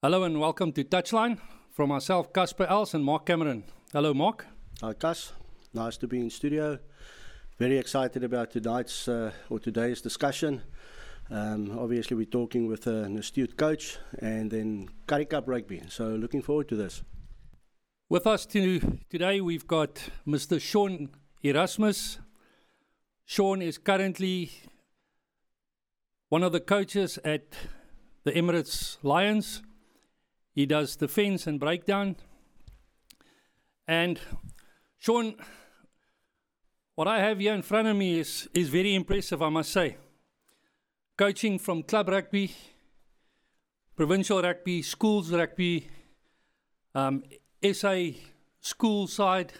Hello and welcome to Touchline from myself, Casper Els and Mark Cameron. Hello, Mark. Hi, Cas. Nice to be in studio. Very excited about tonight's uh, or today's discussion. Um, obviously, we're talking with an astute coach and then Currie Cup rugby. So, looking forward to this. With us to, today, we've got Mr. Sean Erasmus. Sean is currently one of the coaches at the Emirates Lions. He does defense and breakdown. And Sean, what I have here in front of me is, is very impressive, I must say. Coaching from club rugby, provincial rugby, schools rugby, um, SA school side.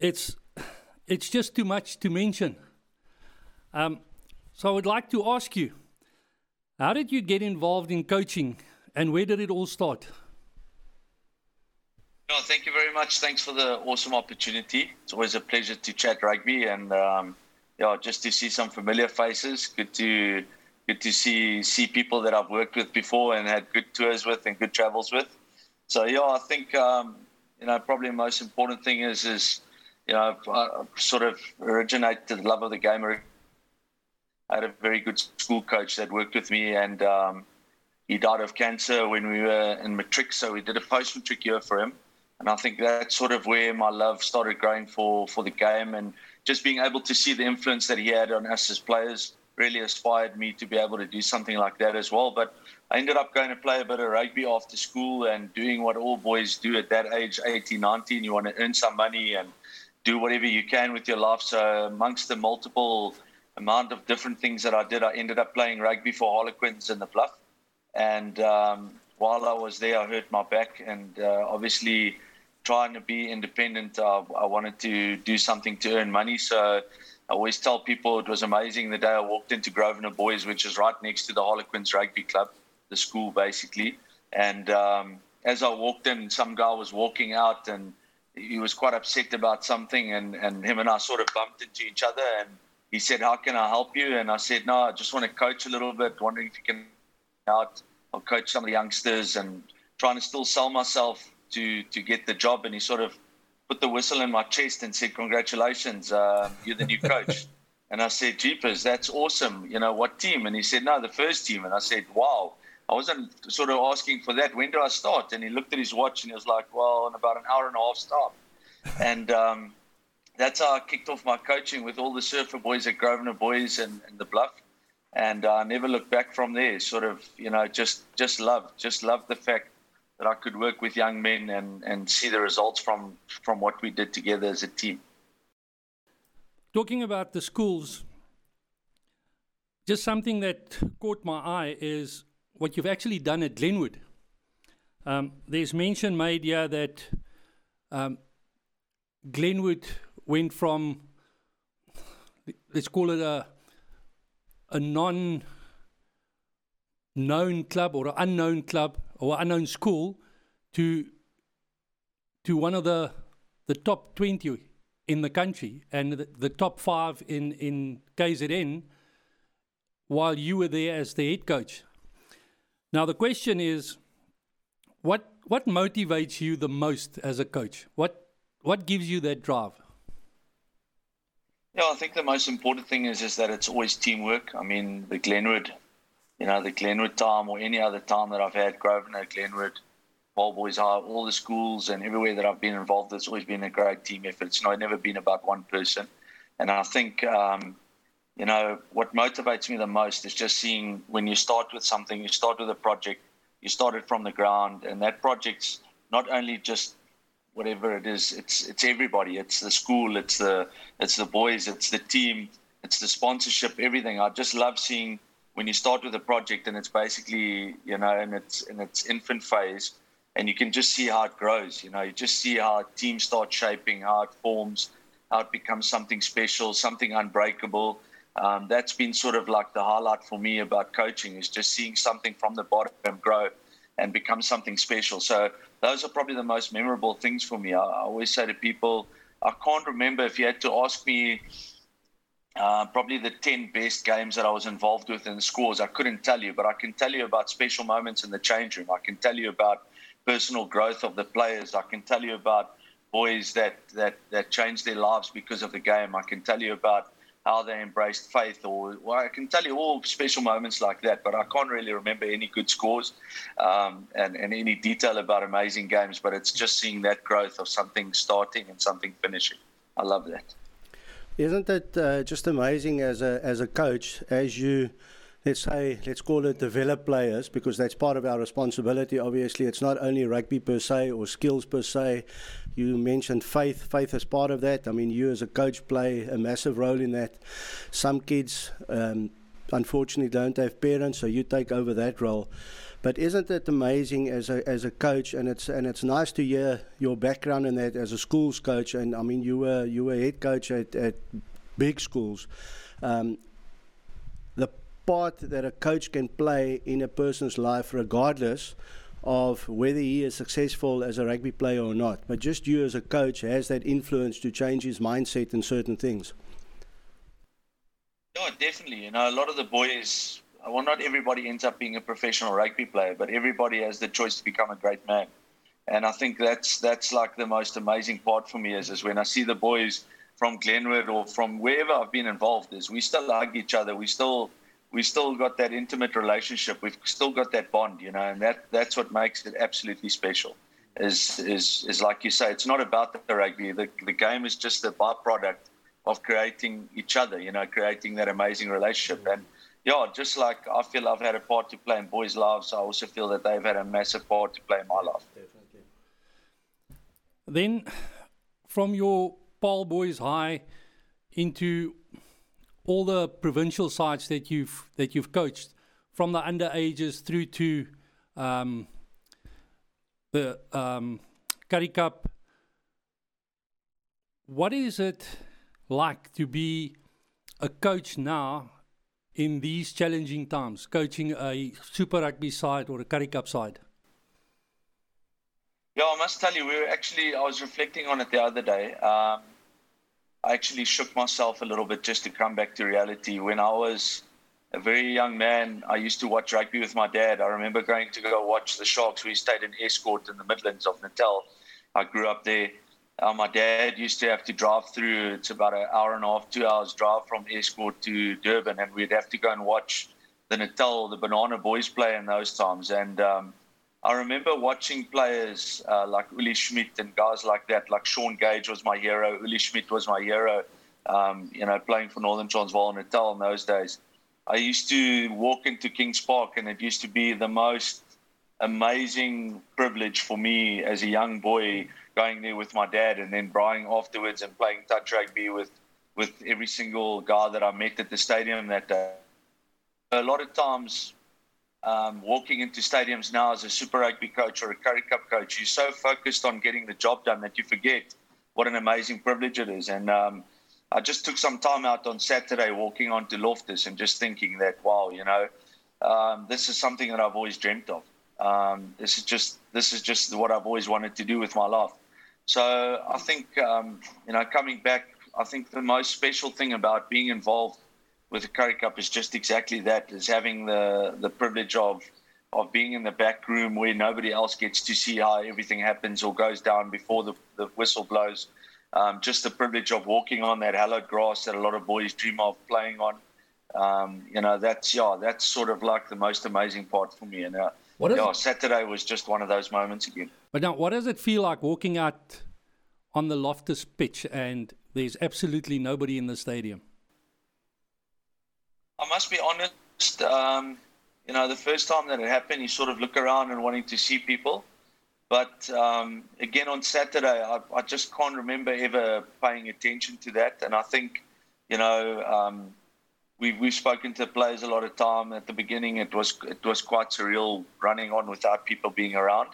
It's, it's just too much to mention. Um, so I would like to ask you how did you get involved in coaching and where did it all start? No, thank you very much. Thanks for the awesome opportunity. It's always a pleasure to chat rugby and um, yeah, just to see some familiar faces. Good to good to see see people that I've worked with before and had good tours with and good travels with. So yeah, I think um, you know probably the most important thing is is you know I sort of originate the love of the game. I had a very good school coach that worked with me and. Um, he died of cancer when we were in matric, so we did a post matric year for him. And I think that's sort of where my love started growing for, for the game. And just being able to see the influence that he had on us as players really inspired me to be able to do something like that as well. But I ended up going to play a bit of rugby after school and doing what all boys do at that age 18, 19. You want to earn some money and do whatever you can with your life. So, amongst the multiple amount of different things that I did, I ended up playing rugby for Harlequins in the Bluff. And um, while I was there, I hurt my back, and uh, obviously trying to be independent, uh, I wanted to do something to earn money. So I always tell people it was amazing the day I walked into Grosvenor Boys, which is right next to the Harlequins Rugby Club, the school basically. And um, as I walked in, some guy was walking out, and he was quite upset about something, and, and him and I sort of bumped into each other, and he said, "How can I help you?" And I said, "No, I just want to coach a little bit, wondering if you can out. I'll coach some of the youngsters and trying to still sell myself to to get the job. And he sort of put the whistle in my chest and said, "Congratulations, uh, you're the new coach." and I said, "Jeepers, that's awesome. You know what team?" And he said, "No, the first team." And I said, "Wow." I wasn't sort of asking for that. When do I start? And he looked at his watch and he was like, "Well, in about an hour and a half start." and um, that's how I kicked off my coaching with all the surfer boys at Grosvenor Boys and, and the Bluff and I never looked back from there. Sort of, you know, just just love, just love the fact that I could work with young men and and see the results from from what we did together as a team. Talking about the schools, just something that caught my eye is what you've actually done at Glenwood. Um, there's mention made here that um, Glenwood went from, let's call it a a non known club or an unknown club or unknown school to to one of the the top 20 in the country and the, the top 5 in in KZN while you were there as the head coach. Now the question is what what motivates you the most as a coach? What what gives you that drive yeah, I think the most important thing is is that it's always teamwork. I mean, the Glenwood, you know, the Glenwood time or any other time that I've had, Grosvenor, Glenwood, Paarl Boys High, all the schools and everywhere that I've been involved, it's always been a great team effort. It's not never been about one person. And I think, um, you know, what motivates me the most is just seeing when you start with something, you start with a project, you started from the ground, and that project's not only just whatever it is. It's it's everybody. It's the school. It's the it's the boys. It's the team. It's the sponsorship. Everything. I just love seeing when you start with a project and it's basically you know in its in its infant phase, and you can just see how it grows. You know, you just see how teams start shaping, how it forms, how it becomes something special, something unbreakable. Um, that's been sort of like the highlight for me about coaching is just seeing something from the bottom grow and become something special. So those are probably the most memorable things for me. I, I always say to people, I can't remember if you had to ask me uh, probably the 10 best games that I was involved with in the scores. I couldn't tell you, but I can tell you about special moments in the change room. I can tell you about personal growth of the players. I can tell you about boys that, that, that changed their lives because of the game. I can tell you about how they embraced faith, or well, I can tell you all special moments like that, but I can't really remember any good scores um, and, and any detail about amazing games. But it's just seeing that growth of something starting and something finishing. I love that. Isn't it uh, just amazing as a as a coach as you let's say let's call it develop players because that's part of our responsibility obviously it's not only rugby per se or skills per se you mentioned faith faith is part of that i mean you as a coach play a massive role in that some kids um, unfortunately don't have parents so you take over that role but isn't it amazing as a as a coach? And it's and it's nice to hear your background in that as a schools coach. And I mean, you were you were head coach at, at big schools. Um, part that a coach can play in a person's life, regardless of whether he is successful as a rugby player or not. But just you as a coach has that influence to change his mindset in certain things. Yeah, definitely. You know, a lot of the boys well, not everybody ends up being a professional rugby player, but everybody has the choice to become a great man. And I think that's that's like the most amazing part for me is, is when I see the boys from Glenwood or from wherever I've been involved is we still hug each other. We still we still got that intimate relationship. We've still got that bond, you know, and that that's what makes it absolutely special. Is is is like you say, it's not about the rugby. The the game is just a byproduct of creating each other, you know, creating that amazing relationship. And yeah, just like I feel I've had a part to play in boys' lives, I also feel that they've had a massive part to play in my life. Definitely. Then, from your Paarl Boys High into all the provincial sides that you've that you've coached, from the underages through to um, the um, Currie Cup. What is it like to be a coach now in these challenging times, coaching a Super Rugby side or a Currie Cup side? Yeah, I must tell you, we were actually, I was reflecting on it the other day. Um, I actually shook myself a little bit just to come back to reality. When I was a very young man, I used to watch rugby with my dad. I remember going to go watch the Sharks. We stayed in Estcourt in the Midlands of Natal. I grew up there. Uh, my dad used to have to drive through. It's about an hour and a half, two hours drive from Estcourt to Durban, and we'd have to go and watch the Natal, the Banana Boys play in those times. And um, I remember watching players uh, like Uli Schmidt and guys like that. Like Sean Gage was my hero. Uli Schmidt was my hero. Um, you know, playing for Northern Transvaal and Natal in those days. I used to walk into Kings Park, and it used to be the most amazing privilege for me as a young boy going there with my dad and then Brian afterwards and playing touch rugby with with every single guy that I met at the stadium that day. A lot of times, um, walking into stadiums now as a Super Rugby coach or a Currie Cup coach, you're so focused on getting the job done that you forget what an amazing privilege it is. And um, I just took some time out on Saturday walking onto Loftus and just thinking that, wow, you know, um, this is something that I've always dreamt of. Um, this is just this is just what I've always wanted to do with my life. So I think, um, you know, coming back, I think the most special thing about being involved with the Currie Cup is just exactly that: is having the the privilege of of being in the back room where nobody else gets to see how everything happens or goes down before the, the whistle blows. Um, just the privilege of walking on that hallowed grass that a lot of boys dream of playing on. Um, you know, that's yeah, that's sort of like the most amazing part for me. And uh, yeah, it? Saturday was just one of those moments again. But now, what does it feel like walking out on the Loftus pitch and there's absolutely nobody in the stadium? I must be honest. Um, you know, the first time that it happened, you sort of look around and wanting to see people. But um, again, on Saturday, I, I, just can't remember ever paying attention to that. And I think, you know, um, we've we've spoken to players a lot of time. At the beginning, it was it was quite surreal running on without people being around.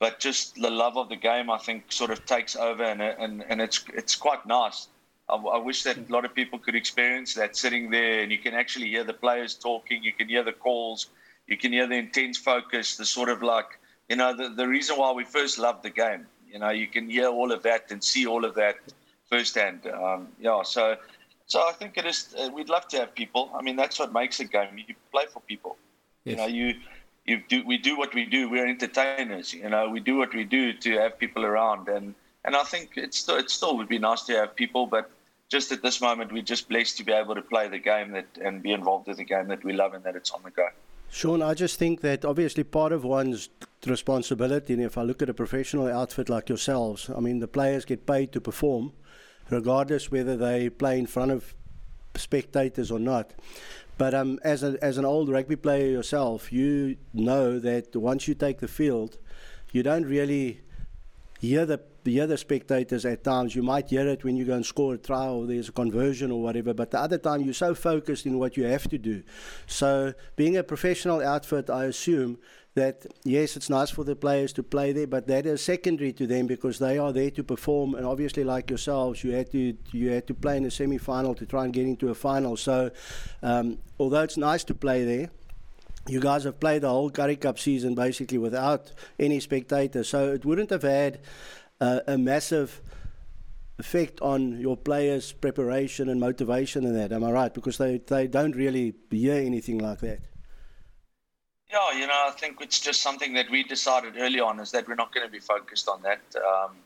But just the love of the game, I think, sort of takes over, and and, and it's it's quite nice. I, I wish that a lot of people could experience that sitting there, and you can actually hear the players talking. You can hear the calls. You can hear the intense focus. The sort of like you know the the reason why we first loved the game. You know, you can hear all of that and see all of that firsthand. Um, yeah, so So I think it is. Uh, we'd love to have people. I mean, that's what makes a game. You play for people. Yes. You know, you you do. We do what we do. We're entertainers. You know, we do what we do to have people around, and and I think it's still, it still would be nice to have people, but just at this moment, we're just blessed to be able to play the game that and be involved with the game that we love and that it's on the go. Sean, I just think that obviously part of one's responsibility, and if I look at a professional outfit like yourselves, I mean, the players get paid to perform, regardless whether they play in front of spectators or not. But um, as, a, as an old rugby player yourself, you know that once you take the field, you don't really hear the hear other spectators at times. You might hear it when you go and score a try or there's a conversion or whatever, but the other time you're so focused in what you have to do. So, being a professional outfit, I assume that yes, it's nice for the players to play there, but that is secondary to them because they are there to perform. And obviously, like yourselves, you had to you had to play in a semi-final to try and get into a final. So, um, although it's nice to play there you guys have played the whole Currie Cup season basically without any spectators, so it wouldn't have had uh, a massive effect on your players' preparation and motivation and that. Am I right? Because they, they don't really hear anything like that. Yeah, you know, I think it's just something that we decided early on is that we're not going to be focused on that. Um,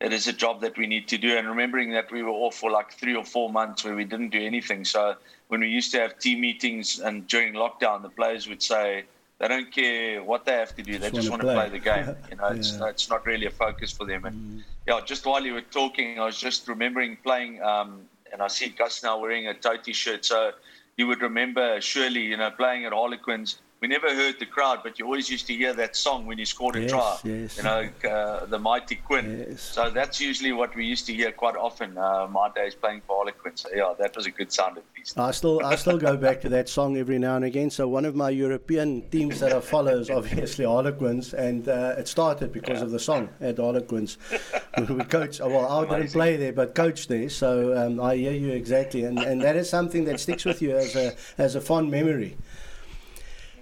it is a job that we need to do. And remembering that we were off for like three or four months where we didn't do anything. So when we used to have team meetings and during lockdown, the players would say they don't care what they have to do. They just, just want to play. play. the game. You know, yeah. it's, it's not really a focus for them. And mm. yeah, just while you were talking, I was just remembering playing. Um, and I see Gus now wearing a Toti shirt. So you would remember surely, you know, playing at Harlequins we never heard the crowd, but you always used to hear that song when he scored a yes, try. Yes. You know, uh, the mighty Quinn. Yes. So that's usually what we used to hear quite often. Uh, my days playing for Harlequin. So yeah, that was a good sound at least. I still, I still go back to that song every now and again. So one of my European teams that I follow is obviously Harlequins, and uh, it started because yeah. of the song at Harlequins. we coach. Well, I Amazing. didn't play there, but coached there. So um, I hear you exactly, and and that is something that sticks with you as a as a fond memory.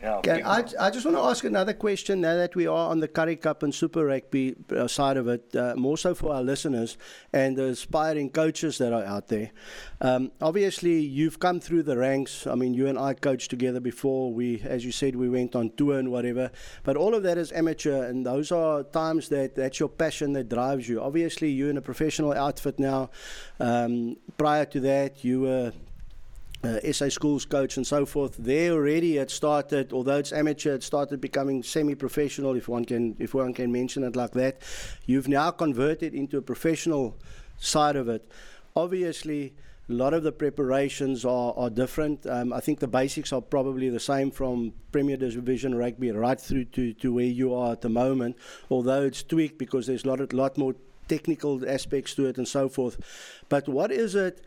Yeah, okay, I, I just want to ask another question now that we are on the Currie Cup and Super Rugby uh, side of it, uh, more so for our listeners and the aspiring coaches that are out there. Um, obviously, you've come through the ranks. I mean, you and I coached together before. We, as you said, we went on tour and whatever. But all of that is amateur, and those are times that that's your passion that drives you. Obviously, you're in a professional outfit now. Um, prior to that, you were uh, SA schools coach and so forth. There already it started, although it's amateur, it started becoming semi-professional, if one can if one can mention it like that. You've now converted into a professional side of it. Obviously, a lot of the preparations are, are different. Um, I think the basics are probably the same from Premier Division rugby right through to, to where you are at the moment, although it's tweaked because there's a lot, a lot more technical aspects to it and so forth. But what is it?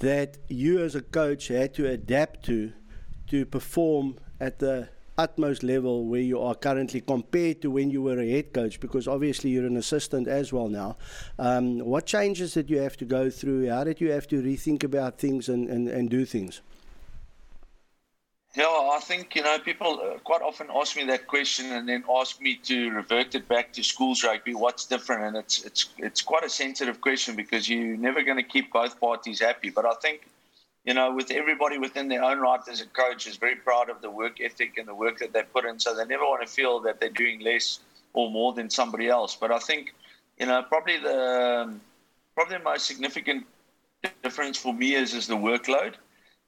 That you as a coach had to adapt to to perform at the utmost level where you are currently compared to when you were a head coach because obviously you're an assistant as well now. Um, what changes did you have to go through? How did you have to rethink about things and, and, and do things yeah, I think you know people uh, quite often ask me that question and then ask me to revert it back to schools rugby. What's different? And it's it's it's quite a sensitive question because you're never going to keep both parties happy. But I think you know, with everybody within their own right as a coach is very proud of the work ethic and the work that they put in. So they never want to feel that they're doing less or more than somebody else. But I think you know probably the probably the most significant difference for me is is the workload.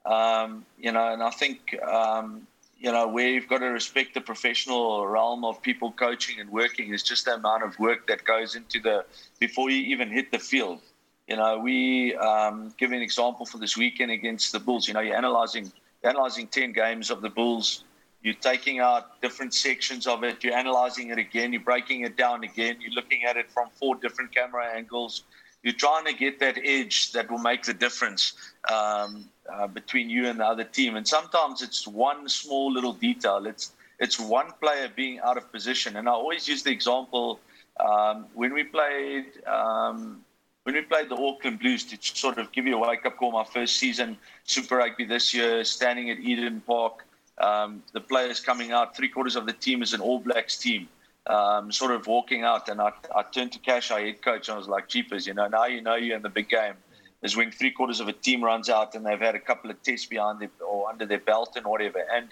Um, you know, and I think, um, you know, where you've got to respect the professional realm of people coaching and working is just the amount of work that goes into the, before you even hit the field. You know, we um, give an example for this weekend against the Bulls. You know, you're analyzing, analyzing 10 games of the Bulls. You're taking out different sections of it. You're analyzing it again. You're breaking it down again. You're looking at it from four different camera angles. You're trying to get that edge that will make the difference. Um, uh, between you and the other team. And sometimes it's one small little detail. It's it's one player being out of position. And I always use the example um, when we played um, when we played the Auckland Blues to sort of give you a wake up call. My first season Super Rugby this year, standing at Eden Park. Um, the players coming out, three quarters of the team is an All Blacks team. Um, sort of walking out, and I, I turned to Cash, our head coach, and I was like, "Jeepers, you know, now you know you're in the big game." is when three quarters of a team runs out and they've had a couple of tests behind their, or under their belt and whatever. And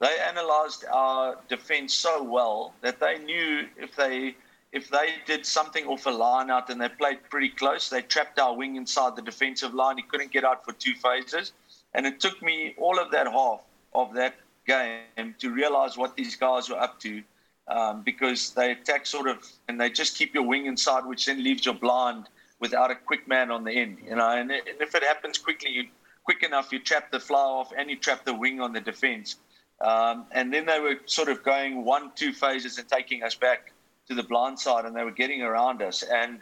they analysed our defence so well that they knew if they if they did something off a line out and they played pretty close, they trapped our wing inside the defensive line. He couldn't get out for two phases. And it took me all of that half of that game to realize what these guys were up to um, because they attack sort of and they just keep your wing inside, which then leaves you blind without a quick man on the end. You know, and, and if it happens quickly, you, quick enough, you trap the fly off and you trap the wing on the defense. Um, and then they were sort of going one, two phases and taking us back to the blind side, and they were getting around us. And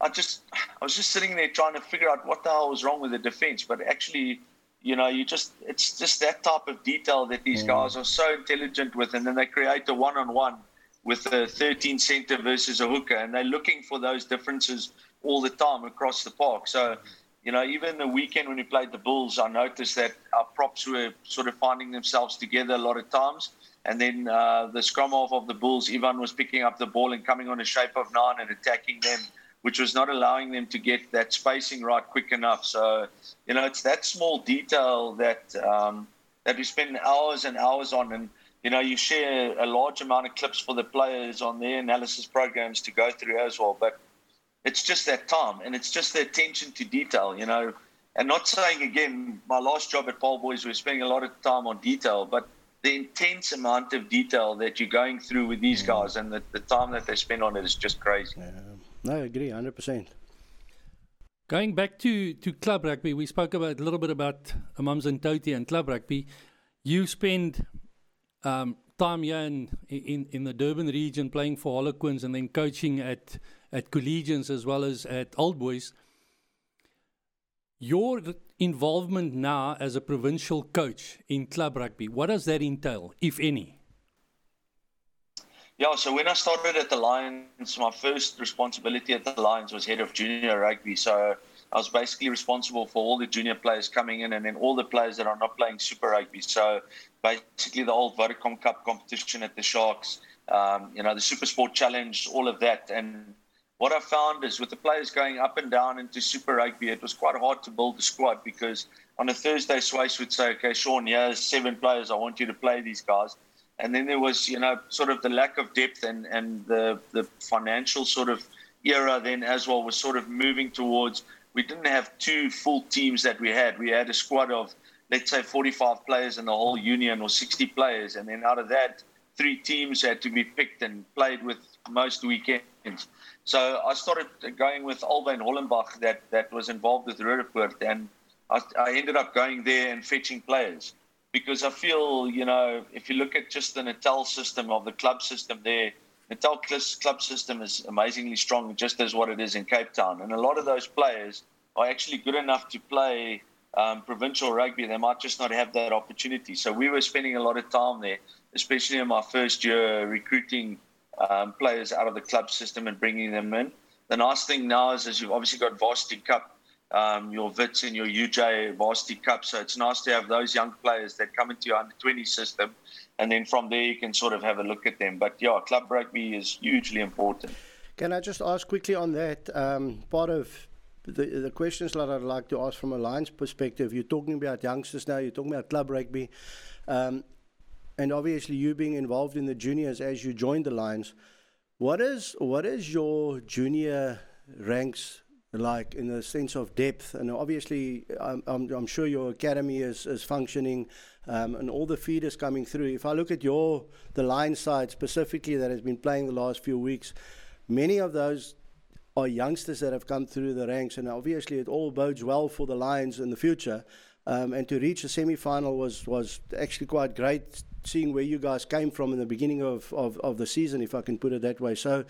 I just, I was just sitting there trying to figure out what the hell was wrong with the defense. But actually, you know, you just, it's just that type of detail that these mm. guys are so intelligent with, and then they create a one-on-one with a 13 center versus a hooker, and they're looking for those differences all the time across the park. So you know, even the weekend when we played the Bulls, I noticed that our props were sort of finding themselves together a lot of times. And then uh, the scrum half of the Bulls, Ivan was picking up the ball and coming on a shape of nine and attacking them, which was not allowing them to get that spacing right quick enough. So, you know, it's that small detail that um, that we spend hours and hours on. And, you know, you share a large amount of clips for the players on their analysis programs to go through as well. But it's just that time and it's just the attention to detail, you know. And not saying again, my last job at Paarl Boys, we are spending a lot of time on detail, but the intense amount of detail that you're going through with these mm. guys and the, the time that they spend on it is just crazy. Yeah. No, I agree, 100%. Going back to, to club rugby, we spoke about a little bit about Mums and Toti and club rugby. You spend um, time here in, in, in the Durban region playing for Harlequins and then coaching at at collegians as well as at old boys. Your involvement now as a provincial coach in club rugby, what does that entail, if any? Yeah, so when I started at the Lions, my first responsibility at the Lions was head of junior rugby. So I was basically responsible for all the junior players coming in and then all the players that are not playing Super Rugby. So basically the old Vodacom Cup competition at the Sharks, um, you know, the Super Sport Challenge, all of that. And what I found is with the players going up and down into Super Rugby, it was quite hard to build the squad because on a Thursday, Swys would say, okay, Sean, here's seven players. I want you to play these guys. And then there was, you know, sort of the lack of depth and, and the, the financial sort of era then as well was sort of moving towards, we didn't have two full teams that we had. We had a squad of, let's say, 45 players in the whole union or 60 players. And then out of that, three teams had to be picked and played with most weekends. So I started going with Alwyn Hollenbach that, that was involved with Roodepoort, and I, I, ended up going there and fetching players because I feel, you know, if you look at just the Natal system of the club system there, Natal club system is amazingly strong, just as what it is in Cape Town. And a lot of those players are actually good enough to play um, provincial rugby. They might just not have that opportunity. So we were spending a lot of time there, especially in my first year recruiting um, players out of the club system and bringing them in. The nice thing now is, is you've obviously got Varsity Cup, um, your Wits and your UJ Varsity Cup. So it's nice to have those young players that come into your under 20 system. And then from there, you can sort of have a look at them. But yeah, club rugby is hugely important. Can I just ask quickly on that? Um, part of the, the questions that I'd like to ask from a Lions perspective, you're talking about youngsters now, you're talking about club rugby. Um, and obviously you being involved in the juniors as you joined the Lions, what is what is your junior ranks like in the sense of depth? And obviously, I'm, I'm, I'm sure your academy is, is functioning um, and all the feeders coming through. If I look at your the line side specifically that has been playing the last few weeks, many of those are youngsters that have come through the ranks, and obviously it all bodes well for the Lions in the future. Um, and to reach the semi-final was was actually quite great seeing where you guys came from in the beginning of, of, of the season, if I can put it that way. So,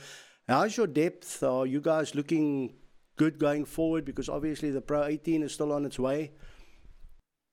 how's your depth? Are you guys looking good going forward? Because obviously the Pro 18 is still on its way.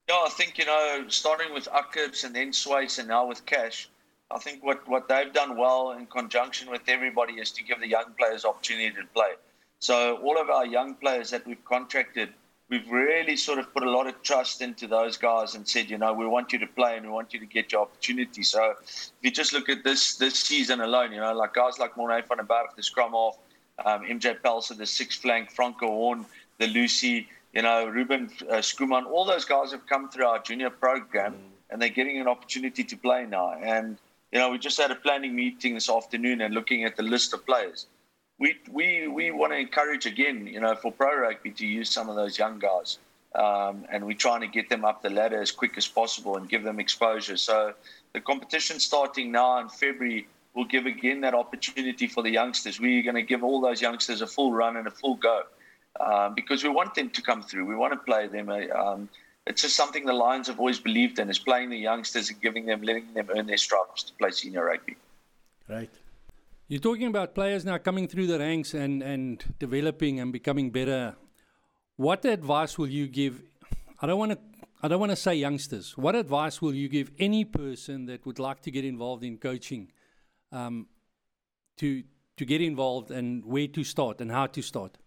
Yeah, I think, you know, starting with Akibs and then Swys and now with Cash, I think what, what they've done well in conjunction with everybody is to give the young players opportunity to play. So all of our young players that we've contracted – we've really sort of put a lot of trust into those guys and said, you know, we want you to play and we want you to get your opportunity. So if you just look at this this season alone, you know, like guys like Morné van den Berg, the scrum off, um, MJ Pelser, the six flank, Franco Horn, the Lucy, you know, Ruben uh, Schoeman, all those guys have come through our junior program mm. and they're getting an opportunity to play now. And, you know, we just had a planning meeting this afternoon and looking at the list of players. We, we, we want to encourage again, you know, for pro rugby to use some of those young guys. Um, and we're trying to get them up the ladder as quick as possible and give them exposure. So the competition starting now in February will give again that opportunity for the youngsters. We're going to give all those youngsters a full run and a full go um, because we want them to come through. We want to play them. Uh, um, it's just something the Lions have always believed in: is playing the youngsters and giving them, letting them earn their stripes to play senior rugby. Right. You're talking about players now coming through the ranks and, and developing and becoming better. What advice will you give? I don't want to I don't want to say youngsters. What advice will you give any person that would like to get involved in coaching um, to to get involved and where to start and how to start?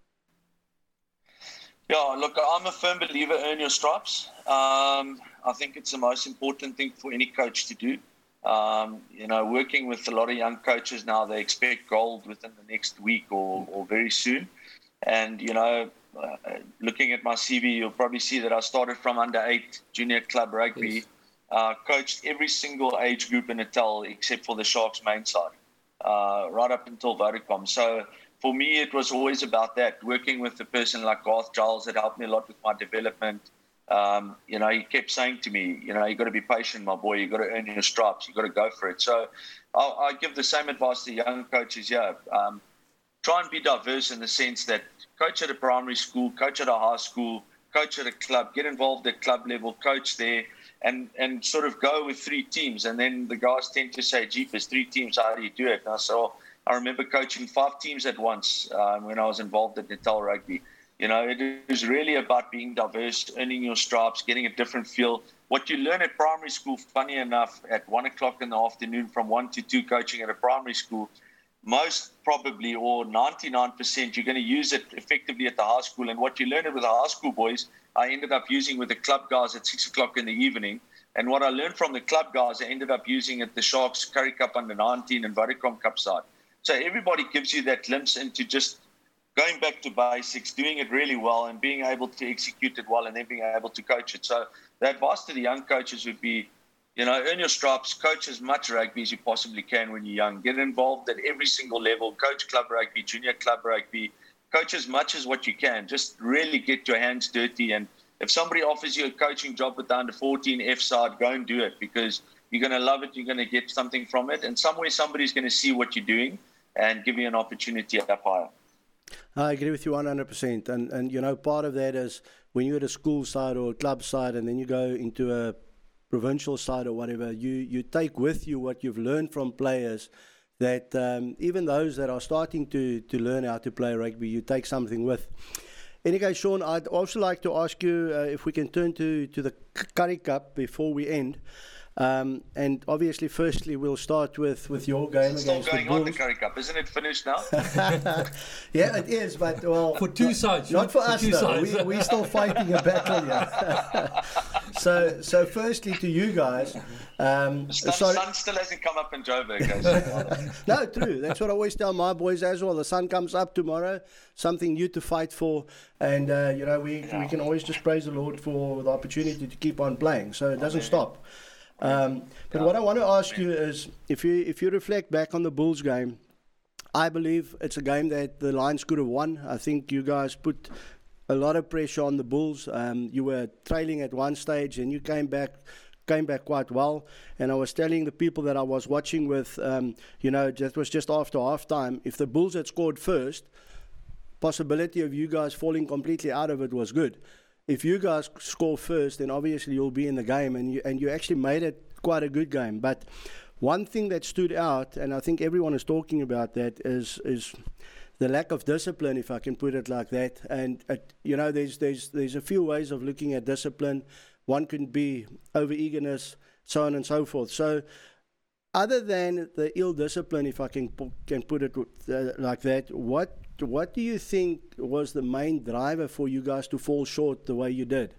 Yeah, look, I'm a firm believer earn your stripes. Um, I think it's the most important thing for any coach to do. Um, you know, working with a lot of young coaches now, they expect gold within the next week or, or very soon. And, you know, uh, looking at my CV, you'll probably see that I started from under eight junior club rugby. Yes. Uh, coached every single age group in Natal except for the Sharks main side, uh, right up until Vodacom. So for me, it was always about that. Working with a person like Garth Giles that helped me a lot with my development. Um, you know, he kept saying to me, you know, you got to be patient, my boy. You got to earn your stripes. You got to go for it. So I'll, I give the same advice to young coaches. Yeah, um, try and be diverse in the sense that coach at a primary school, coach at a high school, coach at a club, get involved at club level, coach there and and sort of go with three teams. And then the guys tend to say, "Jeepers, three teams. How do you do it?" And I saw. I remember coaching five teams at once um, when I was involved at Natal Rugby. You know, it is really about being diverse, earning your stripes, getting a different feel. What you learn at primary school, funny enough, at one o'clock in the afternoon from one to two coaching at a primary school, most probably or 99% you're going to use it effectively at the high school. And what you learn it with the high school boys I ended up using with the club guys at six o'clock in the evening. And what I learned from the club guys, I ended up using at the Sharks Currie Cup under 19 and Vodacom Cup side. So everybody gives you that glimpse into just going back to basics, doing it really well, and being able to execute it well, and then being able to coach it. So the advice to the young coaches would be, you know, earn your stripes, coach as much rugby as you possibly can when you're young. Get involved at every single level. Coach club rugby, junior club rugby, coach as much as what you can. Just really get your hands dirty. And if somebody offers you a coaching job with the under 14 F side, go and do it because you're going to love it. You're going to get something from it. And somewhere somebody's going to see what you're doing and give you an opportunity at up higher. I agree with you 100%. And, and, you know, part of that is when you're at a school side or a club side and then you go into a provincial side or whatever, you, you take with you what you've learned from players – that um, even those that are starting to, to learn how to play rugby, you take something with. Any case, Sean, I'd also like to ask you uh, if we can turn to, to the Currie Cup before we end. Um, and obviously, firstly, we'll start with, with your game it's against going the Bulls. on the Currie Cup, isn't it finished now? yeah, it is, but well, for two sides, not for, for us. Though. We, we're still fighting a battle here. so, so firstly, to you guys, um, the sun, sorry. sun still hasn't come up in Joburg. no, true. That's what I always tell my boys as well. The sun comes up tomorrow, something new to fight for, and uh, you know we yeah. we can always just praise the Lord for the opportunity to keep on playing. So it doesn't Amen. stop. Um, but yeah. what I want to ask you is, if you if you reflect back on the Bulls game, I believe it's a game that the Lions could have won. I think you guys put a lot of pressure on the Bulls. Um, you were trailing at one stage, and you came back came back quite well. And I was telling the people that I was watching with, um, you know, that was just after half time. If the Bulls had scored first, possibility of you guys falling completely out of it was good if you guys score first, then obviously you'll be in the game, and you and you actually made it quite a good game. But one thing that stood out, and I think everyone is talking about that, is is the lack of discipline, if I can put it like that. And uh, you know, there's there's there's a few ways of looking at discipline. One can be over eagerness, so on and so forth. So. Other than the ill discipline, if I can can put it uh, like that, what what do you think was the main driver for you guys to fall short the way you did?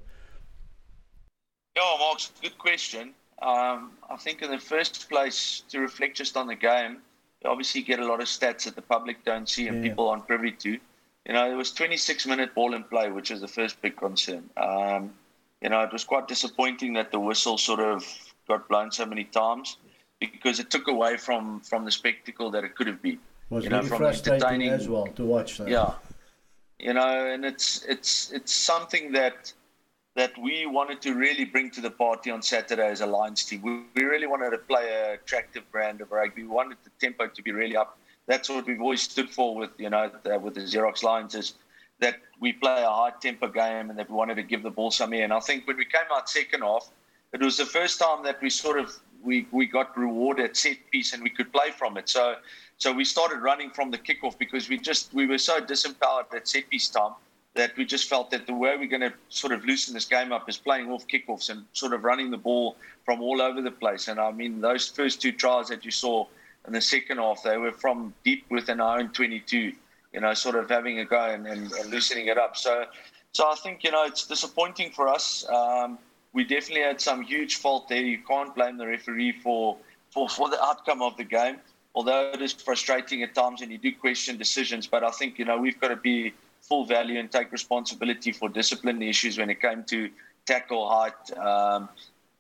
Yeah, Mark, good question. Um, I think in the first place, to reflect just on the game, you obviously get a lot of stats that the public don't see and yeah. people aren't privy to. you know, it was 26 minute ball in play, which was the first big concern. Um, you know, it was quite disappointing that the whistle sort of got blown so many times because it took away from from the spectacle that it could have been. Was you know, really from frustrating as well to watch that. Yeah, you know, and it's it's it's something that that we wanted to really bring to the party on Saturday as a Lions team. We, we really wanted to play an attractive brand of rugby. We wanted the tempo to be really up. That's what we've always stood for with you know the, with the Xerox Lions is that we play a high tempo game and that we wanted to give the ball some air. And I think when we came out second half, it was the first time that we sort of we, we got rewarded set piece and we could play from it. So so we started running from the kickoff because we just we were so disempowered at set piece time that we just felt that the way we're going to sort of loosen this game up is playing off kickoffs and sort of running the ball from all over the place. And I mean, those first two trials that you saw in the second half, they were from deep within our own 22, you know, sort of having a go and, and, and loosening it up. So, so I think, you know, it's disappointing for us. Um, we definitely had some huge fault there. You can't blame the referee for, for, for the outcome of the game, although it is frustrating at times and you do question decisions. But I think, you know, we've got to be full value and take responsibility for discipline issues when it came to tackle height, um,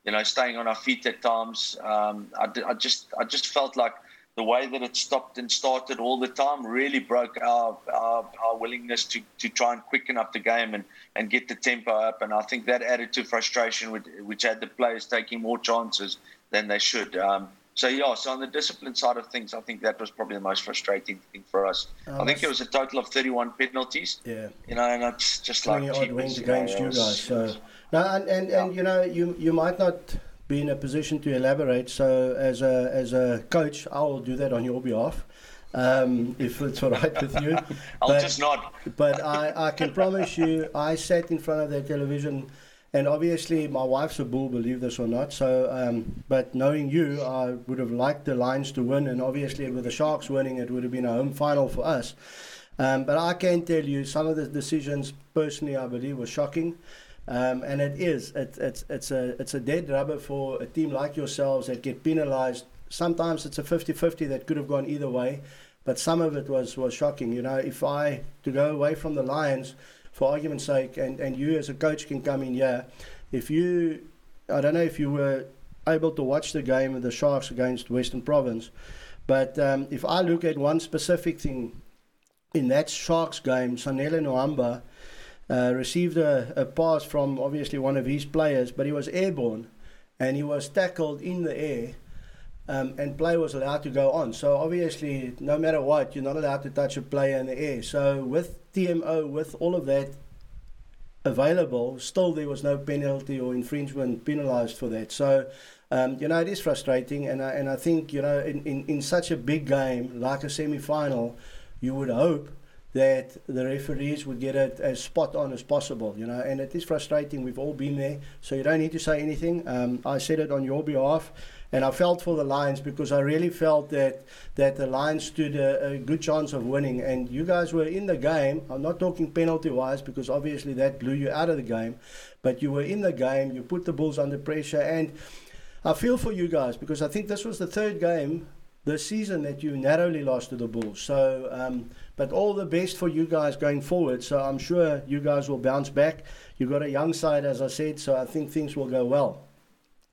you know, staying on our feet at times. Um, I, just I just felt like the way that it stopped and started all the time really broke our, our, our willingness to, to try and quicken up the game and, and get the tempo up. And I think that added to frustration, which, which had the players taking more chances than they should. Um, so yeah, so on the discipline side of things, I think that was probably the most frustrating thing for us. Oh, I think it was a total of 31 penalties. Yeah. You know, and it's just like odd wins against you, guys. So no, and and, yeah. and you know, you you might not be in a position to elaborate. So as a as a coach, I will do that on your behalf. Um, if it's all right with you. I'll but, just nod. but I, I can promise you, I sat in front of the television and obviously, my wife's a bull, believe this or not. So, um, but knowing you, I would have liked the Lions to win, and obviously, with the Sharks winning, it would have been a home final for us. Um, but I can tell you, some of the decisions, personally, I believe, were shocking. Um, and it is. It, it's, it's, a, it's a dead rubber for a team like yourselves that get penalised. Sometimes it's a 50 50 that could have gone either way, but some of it was, was shocking. You know, if I, to go away from the Lions, for argument's sake, and, and you as a coach can come in here, if you, I don't know if you were able to watch the game of the Sharks against Western Province, but um, if I look at one specific thing in that Sharks game, Sanele Nohamba uh, received a, a pass from obviously one of his players, but he was airborne and he was tackled in the air um, and play was allowed to go on. So obviously, no matter what, you're not allowed to touch a player in the air. So with TMO, with all of that available, still there was no penalty or infringement penalised for that. So um, you know it is frustrating, and I, and I think you know in, in, in such a big game like a semi-final, you would hope that the referees would get it as spot on as possible, you know, and it is frustrating. We've all been there, so you don't need to say anything. Um, I said it on your behalf. And I felt for the Lions because I really felt that that the Lions stood a, a good chance of winning. And you guys were in the game. I'm not talking penalty wise because obviously that blew you out of the game, but you were in the game. You put the Bulls under pressure, and I feel for you guys because I think this was the third game this season that you narrowly lost to the Bulls. So, um, but all the best for you guys going forward. So I'm sure you guys will bounce back. You've got a young side, as I said, so I think things will go well.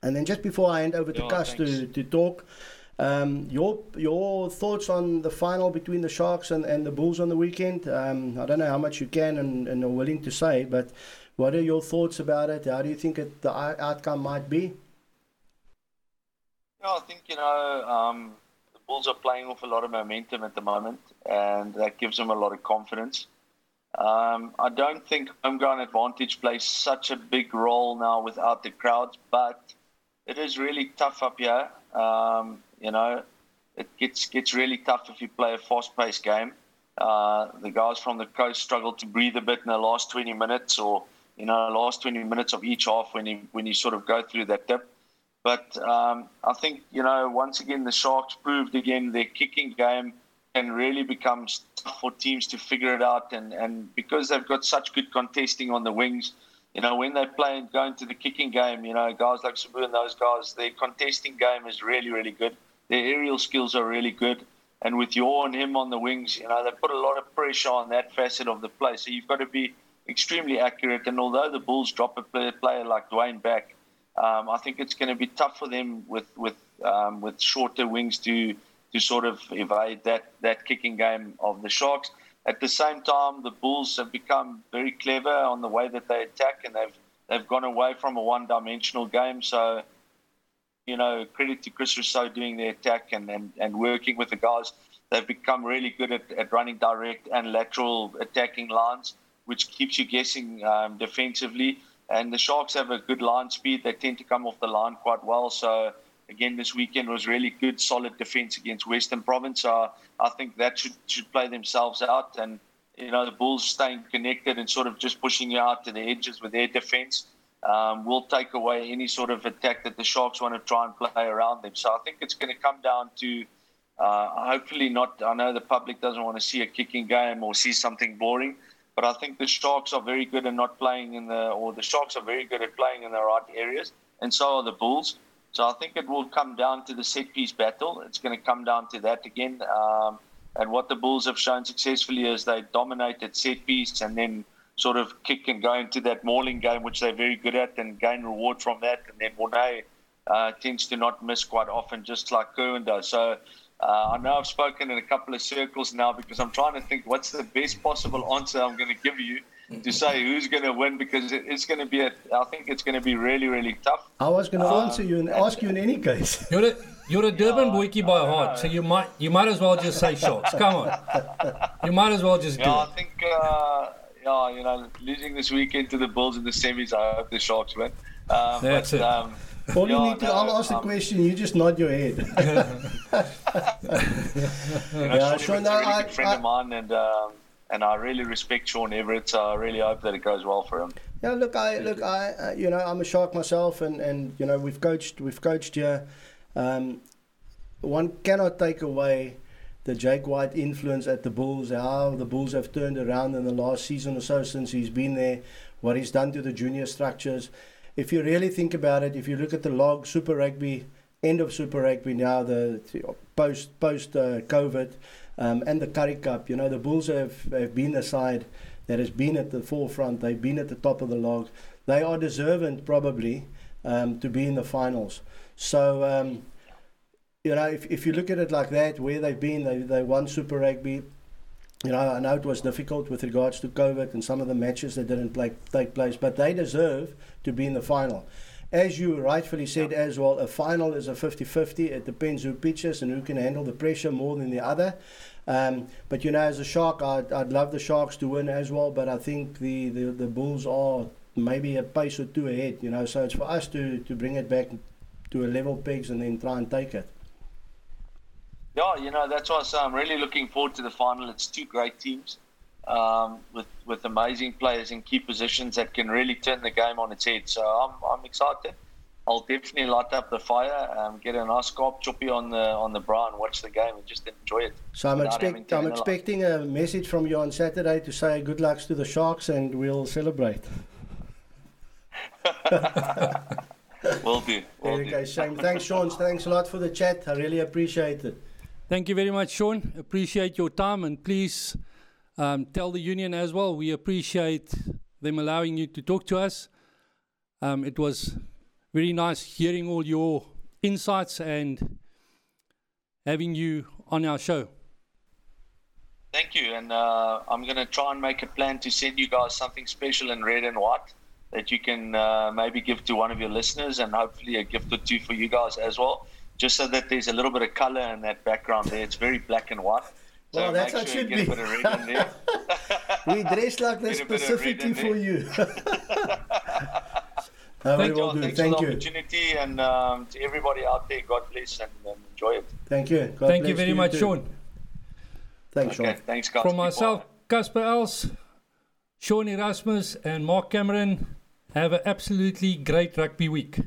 And then just before I hand over to Cas to, to talk, um, your your thoughts on the final between the Sharks and, and the Bulls on the weekend? Um, I don't know how much you can and, and are willing to say, but what are your thoughts about it? How do you think it, the outcome might be? Yeah, I think you know um, the Bulls are playing with a lot of momentum at the moment, and that gives them a lot of confidence. Um, I don't think home ground advantage plays such a big role now without the crowds, but it is really tough up here. Um, you know, it gets gets really tough if you play a fast-paced game. Uh, the guys from the coast struggle to breathe a bit in the last 20 minutes, or you know, last 20 minutes of each half when you when you sort of go through that dip. But um, I think you know, once again, the Sharks proved again their kicking game can really become tough for teams to figure it out, and and because they've got such good contesting on the wings you know, when they play and go into the kicking game, you know, guys like Sbu and those guys, their contesting game is really, really good. Their aerial skills are really good. and with your and him on the wings, you know, they put a lot of pressure on that facet of the play. So you've got to be extremely accurate. And although the Bulls drop a player, player like Dwayne back, um, I think it's going to be tough for them with with um, with shorter wings to to sort of evade that that kicking game of the Sharks. At the same time, the Bulls have become very clever on the way that they attack, and they've they've gone away from a one-dimensional game. So, you know, credit to Chris Rossouw doing the attack and, and, and working with the guys. They've become really good at, at running direct and lateral attacking lines, which keeps you guessing um, defensively. And the Sharks have a good line speed. They tend to come off the line quite well. So again, this weekend was really good, solid defense against Western Province. So I think that should should play themselves out. And you know, the Bulls staying connected and sort of just pushing you out to the edges with their defense um, will take away any sort of attack that the Sharks want to try and play around them. So I think it's going to come down to. Uh, hopefully not. I know the public doesn't want to see a kicking game or see something boring, but I think the Sharks are very good at not playing in the, or the Sharks are very good at playing in the right areas, and so are the Bulls. So I think it will come down to the set piece battle. It's going to come down to that again. Um, and what the Bulls have shown successfully is they dominated set piece and then sort of kick and go into that mauling game, which they're very good at, and gain reward from that. And then Morné uh, tends to not miss quite often, just like Curwin does. So uh, I know I've spoken in a couple of circles now because I'm trying to think what's the best possible answer I'm going to give you to say who's going to win because it's going to be a, I think it's going to be really really tough. I was going to um, answer you and ask you in any case. You're a, you're a Durban yeah, boykie by heart, so you might you might as well just say Sharks. Come on, you might as well just yeah, do I think uh, yeah, you know, losing this weekend to the Bulls in the semis, I hope the Sharks win. Um, That's but, it. Um, all you need to, no, I'll ask the um, question, you just nod your head. you know, yeah, Sean, no, a really I, good friend I, of mine, and um, and I really respect Sean Everitt. So I really hope that it goes well for him. Yeah, look, I look, I uh, you know, I'm a shark myself, and and you know, we've coached, we've coached here. Um, one cannot take away the Jake White influence at the Bulls, how the Bulls have turned around in the last season or so since he's been there, what he's done to the junior structures. If you really think about it, if you look at the log, Super Rugby, end of Super Rugby now, the post post uh, COVID, um, and the Currie Cup, you know, the Bulls have, have been the side that has been at the forefront. They've been at the top of the log. They are deserving, probably, um, to be in the finals. So, um, you know, if, if you look at it like that, where they've been, they, they won Super Rugby. You know, I know it was difficult with regards to COVID and some of the matches that didn't play, take place, but they deserve to be in the final. As you rightfully said as well, a final is a 50 50. It depends who pitches and who can handle the pressure more than the other. Um, but, you know, as a Shark, I'd, I'd love the Sharks to win as well, but I think the, the, the Bulls are maybe a pace or two ahead, you know, so it's for us to, to bring it back to a level pegs and then try and take it. Yeah, you know that's why I'm really looking forward to the final. It's two great teams um, with with amazing players in key positions that can really turn the game on its head. So I'm I'm excited. I'll definitely light up the fire, um, get a nice carp choppy on the on the bra and watch the game and just enjoy it. So I'm, expect, I'm expecting a message from you on Saturday to say good luck to the Sharks and we'll celebrate. will do. Will there you go, Shane. Thanks, Sean. Thanks a lot for the chat. I really appreciate it. Thank you very much, Sean. Appreciate your time, and please um, tell the union as well. We appreciate them allowing you to talk to us. Um, it was very nice hearing all your insights and having you on our show. Thank you, and uh, I'm going to try and make a plan to send you guys something special in red and white that you can uh, maybe give to one of your listeners, and hopefully a gift or two for you guys as well just so that there's a little bit of color in that background there. It's very black and white. So well, that's what sure should be. we dress like that specifically for you. no, Thank you. Thanks Thank for the opportunity, and um, to everybody out there, God bless and, and enjoy it. Thank you. God Thank you very you much, too. Sean. Thanks, okay, Sean. Thanks, guys. From myself, Casper Els, Sean Erasmus, and Mark Cameron, have an absolutely great rugby week.